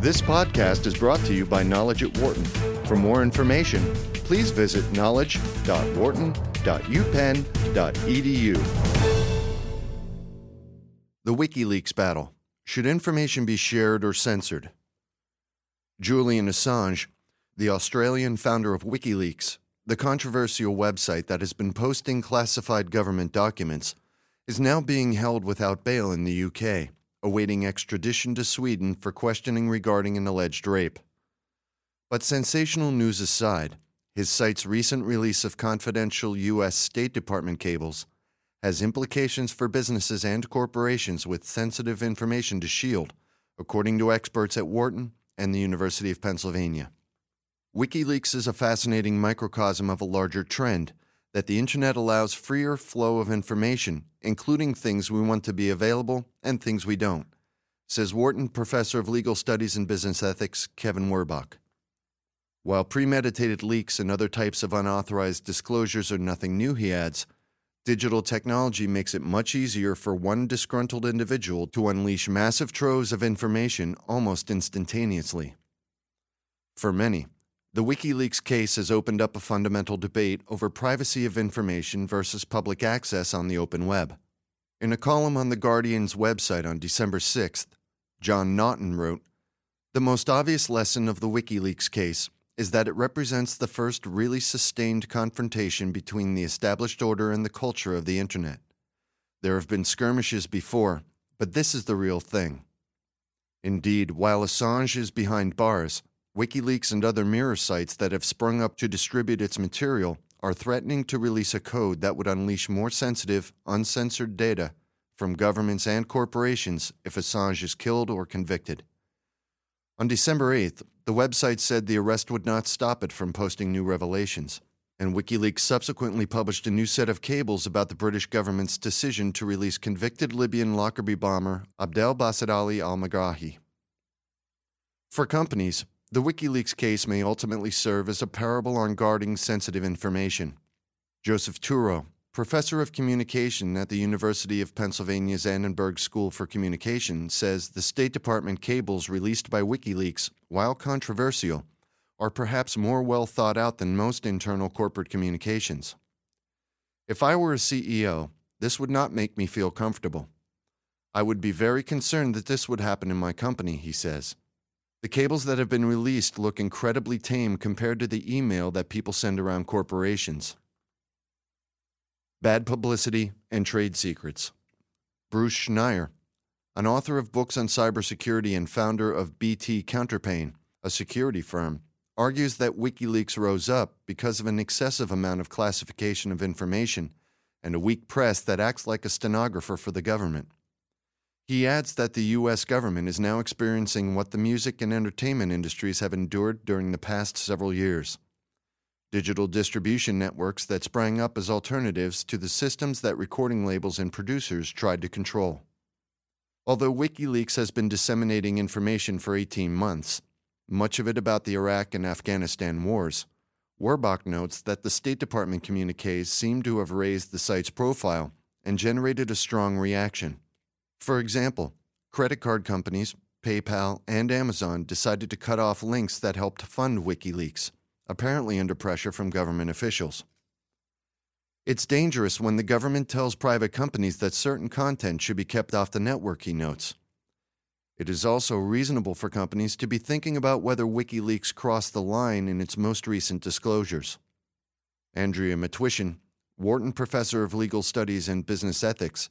This podcast is brought to you by Knowledge at Wharton. For more information, please visit knowledge.wharton.upenn.edu. The WikiLeaks battle. Should information be shared or censored? Julian Assange, the Australian founder of WikiLeaks, the controversial website that has been posting classified government documents, is now being held without bail in the UK awaiting extradition to Sweden for questioning regarding an alleged rape. But sensational news aside, his site's recent release of confidential U.S. State Department cables has implications for businesses and corporations with sensitive information to shield, according to experts at Wharton and the University of Pennsylvania. WikiLeaks is a fascinating microcosm of a larger trend that the Internet allows freer flow of information, including things we want to be available and things we don't, says Wharton Professor of Legal Studies and Business Ethics Kevin Werbach. While premeditated leaks and other types of unauthorized disclosures are nothing new, he adds, digital technology makes it much easier for one disgruntled individual to unleash massive troves of information almost instantaneously. For many, the WikiLeaks case has opened up a fundamental debate over privacy of information versus public access on the open web. In a column on The Guardian's website on December 6th, John Naughton wrote The most obvious lesson of the WikiLeaks case is that it represents the first really sustained confrontation between the established order and the culture of the Internet. There have been skirmishes before, but this is the real thing. Indeed, while Assange is behind bars, WikiLeaks and other mirror sites that have sprung up to distribute its material are threatening to release a code that would unleash more sensitive, uncensored data from governments and corporations if Assange is killed or convicted. On December 8th, the website said the arrest would not stop it from posting new revelations, and WikiLeaks subsequently published a new set of cables about the British government's decision to release convicted Libyan Lockerbie bomber Abdel Basit Ali al Megrahi. For companies, the WikiLeaks case may ultimately serve as a parable on guarding sensitive information. Joseph Turow, professor of communication at the University of Pennsylvania's Annenberg School for Communication, says the State Department cables released by WikiLeaks, while controversial, are perhaps more well thought out than most internal corporate communications. If I were a CEO, this would not make me feel comfortable. I would be very concerned that this would happen in my company, he says. The cables that have been released look incredibly tame compared to the email that people send around corporations. Bad Publicity and Trade Secrets. Bruce Schneier, an author of books on cybersecurity and founder of BT Counterpane, a security firm, argues that WikiLeaks rose up because of an excessive amount of classification of information and a weak press that acts like a stenographer for the government. He adds that the U.S. government is now experiencing what the music and entertainment industries have endured during the past several years digital distribution networks that sprang up as alternatives to the systems that recording labels and producers tried to control. Although WikiLeaks has been disseminating information for 18 months, much of it about the Iraq and Afghanistan wars, Werbach notes that the State Department communiques seem to have raised the site's profile and generated a strong reaction. For example, credit card companies, PayPal, and Amazon decided to cut off links that helped fund WikiLeaks, apparently under pressure from government officials. It's dangerous when the government tells private companies that certain content should be kept off the network, he notes. It is also reasonable for companies to be thinking about whether WikiLeaks crossed the line in its most recent disclosures. Andrea Matwyshyn, Wharton Professor of Legal Studies and Business Ethics,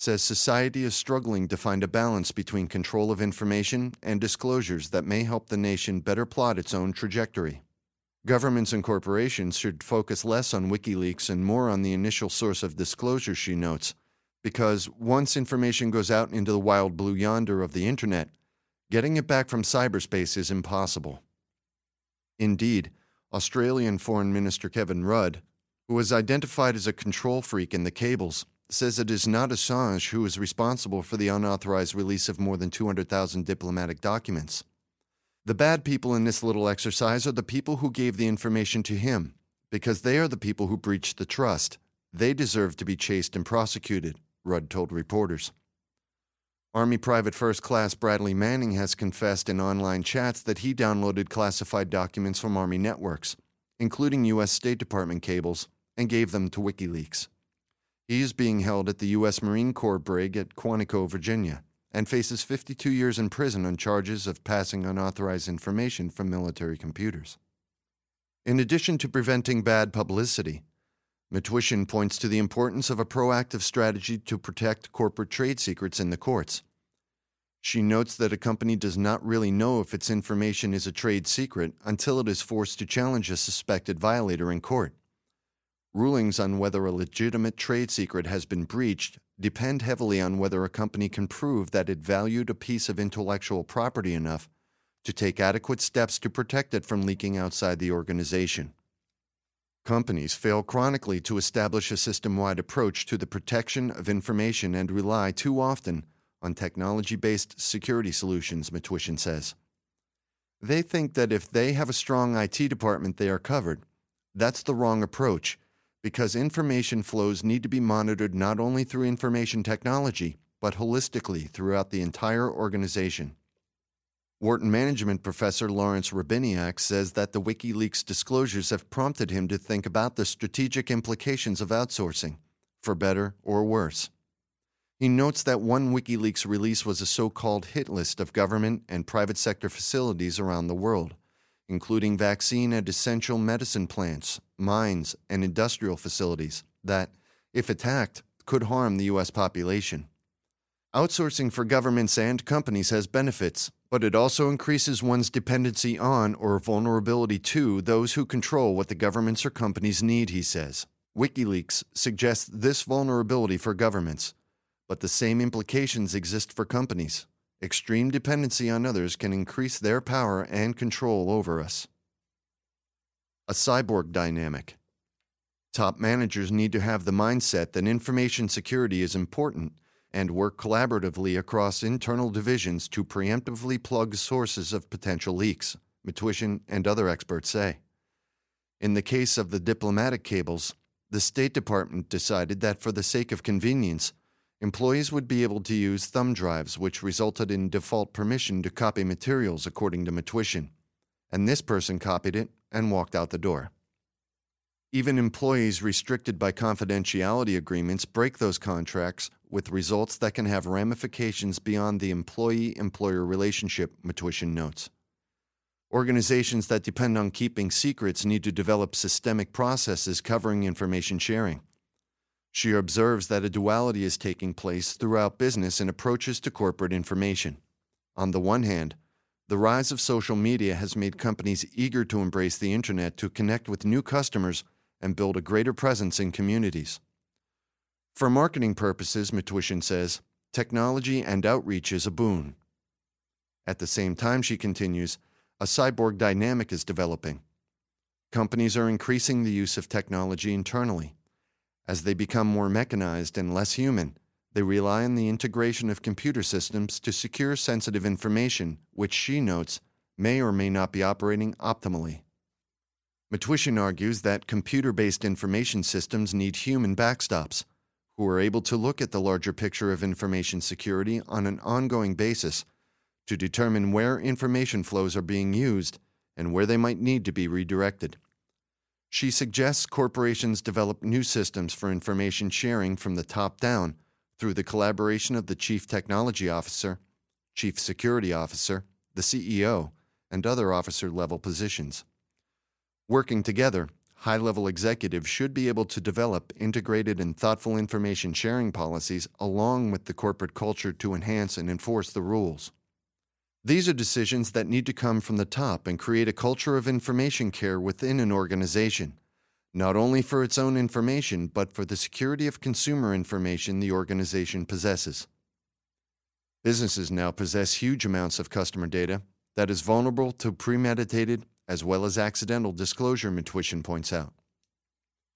says society is struggling to find a balance between control of information and disclosures that may help the nation better plot its own trajectory. Governments and corporations should focus less on WikiLeaks and more on the initial source of disclosure, she notes, because once information goes out into the wild blue yonder of the Internet, getting it back from cyberspace is impossible. Indeed, Australian Foreign Minister Kevin Rudd, who was identified as a control freak in the cables, says it is not Assange who is responsible for the unauthorized release of more than 200,000 diplomatic documents. The bad people in this little exercise are the people who gave the information to him, because they are the people who breached the trust. They deserve to be chased and prosecuted, Rudd told reporters. Army Private First Class Bradley Manning has confessed in online chats that he downloaded classified documents from Army networks, including U.S. State Department cables, and gave them to WikiLeaks. He is being held at the U.S. Marine Corps brig at Quantico, Virginia, and faces 52 years in prison on charges of passing unauthorized information from military computers. In addition to preventing bad publicity, Matwyshyn points to the importance of a proactive strategy to protect corporate trade secrets in the courts. She notes that a company does not really know if its information is a trade secret until it is forced to challenge a suspected violator in court. Rulings on whether a legitimate trade secret has been breached depend heavily on whether a company can prove that it valued a piece of intellectual property enough to take adequate steps to protect it from leaking outside the organization. Companies fail chronically to establish a system wide approach to the protection of information and rely too often on technology based security solutions, Matwyshyn says. They think that if they have a strong IT department, they are covered. That's the wrong approach because information flows need to be monitored not only through information technology, but holistically throughout the entire organization. Wharton management professor Lawrence Hrebiniak says that the WikiLeaks disclosures have prompted him to think about the strategic implications of outsourcing, for better or worse. He notes that one WikiLeaks release was a so called hit list of government and private sector facilities around the world, including vaccine and essential medicine plants, mines, and industrial facilities that, if attacked, could harm the U.S. population. Outsourcing for governments and companies has benefits, but it also increases one's dependency on or vulnerability to those who control what the governments or companies need, he says. WikiLeaks suggests this vulnerability for governments, but the same implications exist for companies. Extreme dependency on others can increase their power and control over us. A cyborg dynamic. Top managers need to have the mindset that information security is important and work collaboratively across internal divisions to preemptively plug sources of potential leaks, Matwyshyn and other experts say. In the case of the diplomatic cables, the State Department decided that for the sake of convenience, employees would be able to use thumb drives, which resulted in default permission to copy materials, according to Matwyshyn. And this person copied it and walked out the door. Even employees restricted by confidentiality agreements break those contracts with results that can have ramifications beyond the employee employer relationship, Matwyshyn notes. Organizations that depend on keeping secrets need to develop systemic processes covering information sharing. She observes that a duality is taking place throughout business and approaches to corporate information. On the one hand, the rise of social media has made companies eager to embrace the internet to connect with new customers and build a greater presence in communities. For marketing purposes, Matwyshyn says, technology and outreach is a boon. At the same time, she continues, a cyborg dynamic is developing. Companies are increasing the use of technology internally. As they become more mechanized and less human, they rely on the integration of computer systems to secure sensitive information, which she notes may or may not be operating optimally. Matwyshyn argues that computer based information systems need human backstops who are able to look at the larger picture of information security on an ongoing basis to determine where information flows are being used and where they might need to be redirected. She suggests corporations develop new systems for information sharing from the top down through the collaboration of the Chief Technology Officer, Chief Security Officer, the CEO, and other officer level positions. Working together, high level executives should be able to develop integrated and thoughtful information sharing policies along with the corporate culture to enhance and enforce the rules. These are decisions that need to come from the top and create a culture of information care within an organization, not only for its own information, but for the security of consumer information the organization possesses. Businesses now possess huge amounts of customer data that is vulnerable to premeditated as well as accidental disclosure, Matwyshyn points out.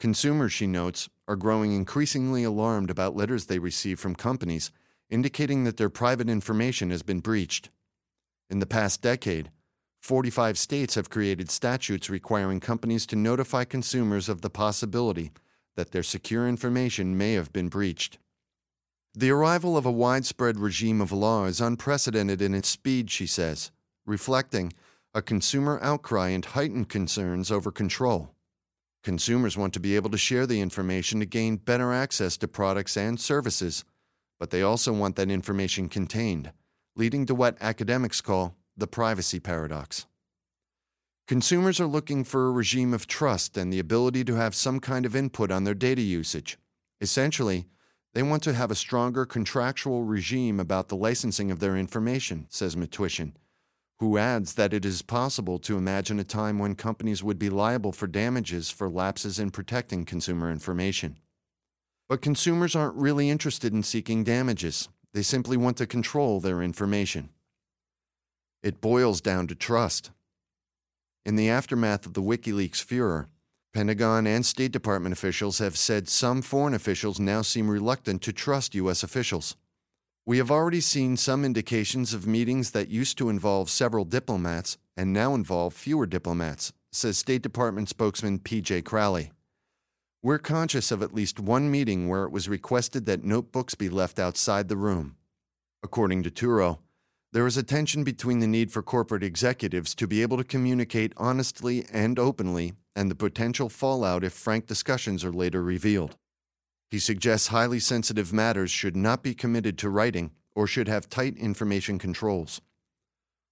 Consumers, she notes, are growing increasingly alarmed about letters they receive from companies indicating that their private information has been breached. In the past decade, 45 states have created statutes requiring companies to notify consumers of the possibility that their secure information may have been breached. The arrival of a widespread regime of law is unprecedented in its speed, she says, reflecting a consumer outcry and heightened concerns over control. Consumers want to be able to share the information to gain better access to products and services, but they also want that information contained, leading to what academics call the privacy paradox. Consumers are looking for a regime of trust and the ability to have some kind of input on their data usage. Essentially, they want to have a stronger contractual regime about the licensing of their information, says Matwyshyn, who adds that it is possible to imagine a time when companies would be liable for damages for lapses in protecting consumer information. But consumers aren't really interested in seeking damages, they simply want to control their information. It boils down to trust. In the aftermath of the WikiLeaks furor, Pentagon and State Department officials have said some foreign officials now seem reluctant to trust U.S. officials. We have already seen some indications of meetings that used to involve several diplomats and now involve fewer diplomats, says State Department spokesman P.J. Crowley. We're conscious of at least one meeting where it was requested that notebooks be left outside the room. According to Turow, there is a tension between the need for corporate executives to be able to communicate honestly and openly and the potential fallout if frank discussions are later revealed. He suggests highly sensitive matters should not be committed to writing or should have tight information controls.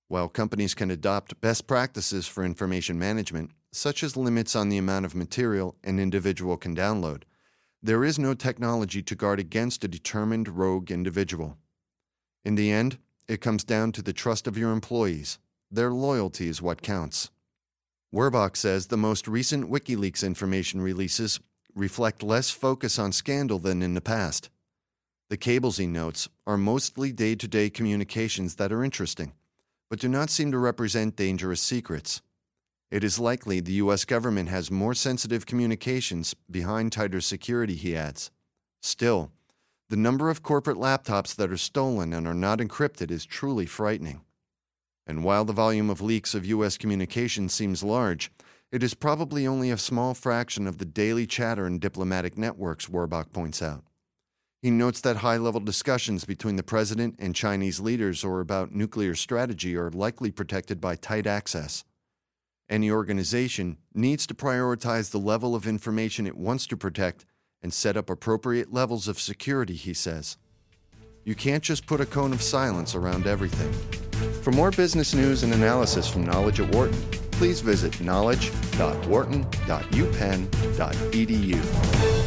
While companies can adopt best practices for information management, such as limits on the amount of material an individual can download, there is no technology to guard against a determined rogue individual. In the end, it comes down to the trust of your employees. Their loyalty is what counts. Werbach says the most recent WikiLeaks information releases reflect less focus on scandal than in the past. The cables he notes are mostly day to day communications that are interesting, but do not seem to represent dangerous secrets. It is likely the U.S. government has more sensitive communications behind tighter security, he adds. Still, the number of corporate laptops that are stolen and are not encrypted is truly frightening. And while the volume of leaks of U.S. communications seems large, it is probably only a small fraction of the daily chatter in diplomatic networks, Werbach points out. He notes that high level discussions between the president and Chinese leaders or about nuclear strategy are likely protected by tight access. Any organization needs to prioritize the level of information it wants to protect and set up appropriate levels of security, he says. You can't just put a cone of silence around everything. For more business news and analysis from Knowledge at Wharton, please visit knowledge.wharton.upenn.edu.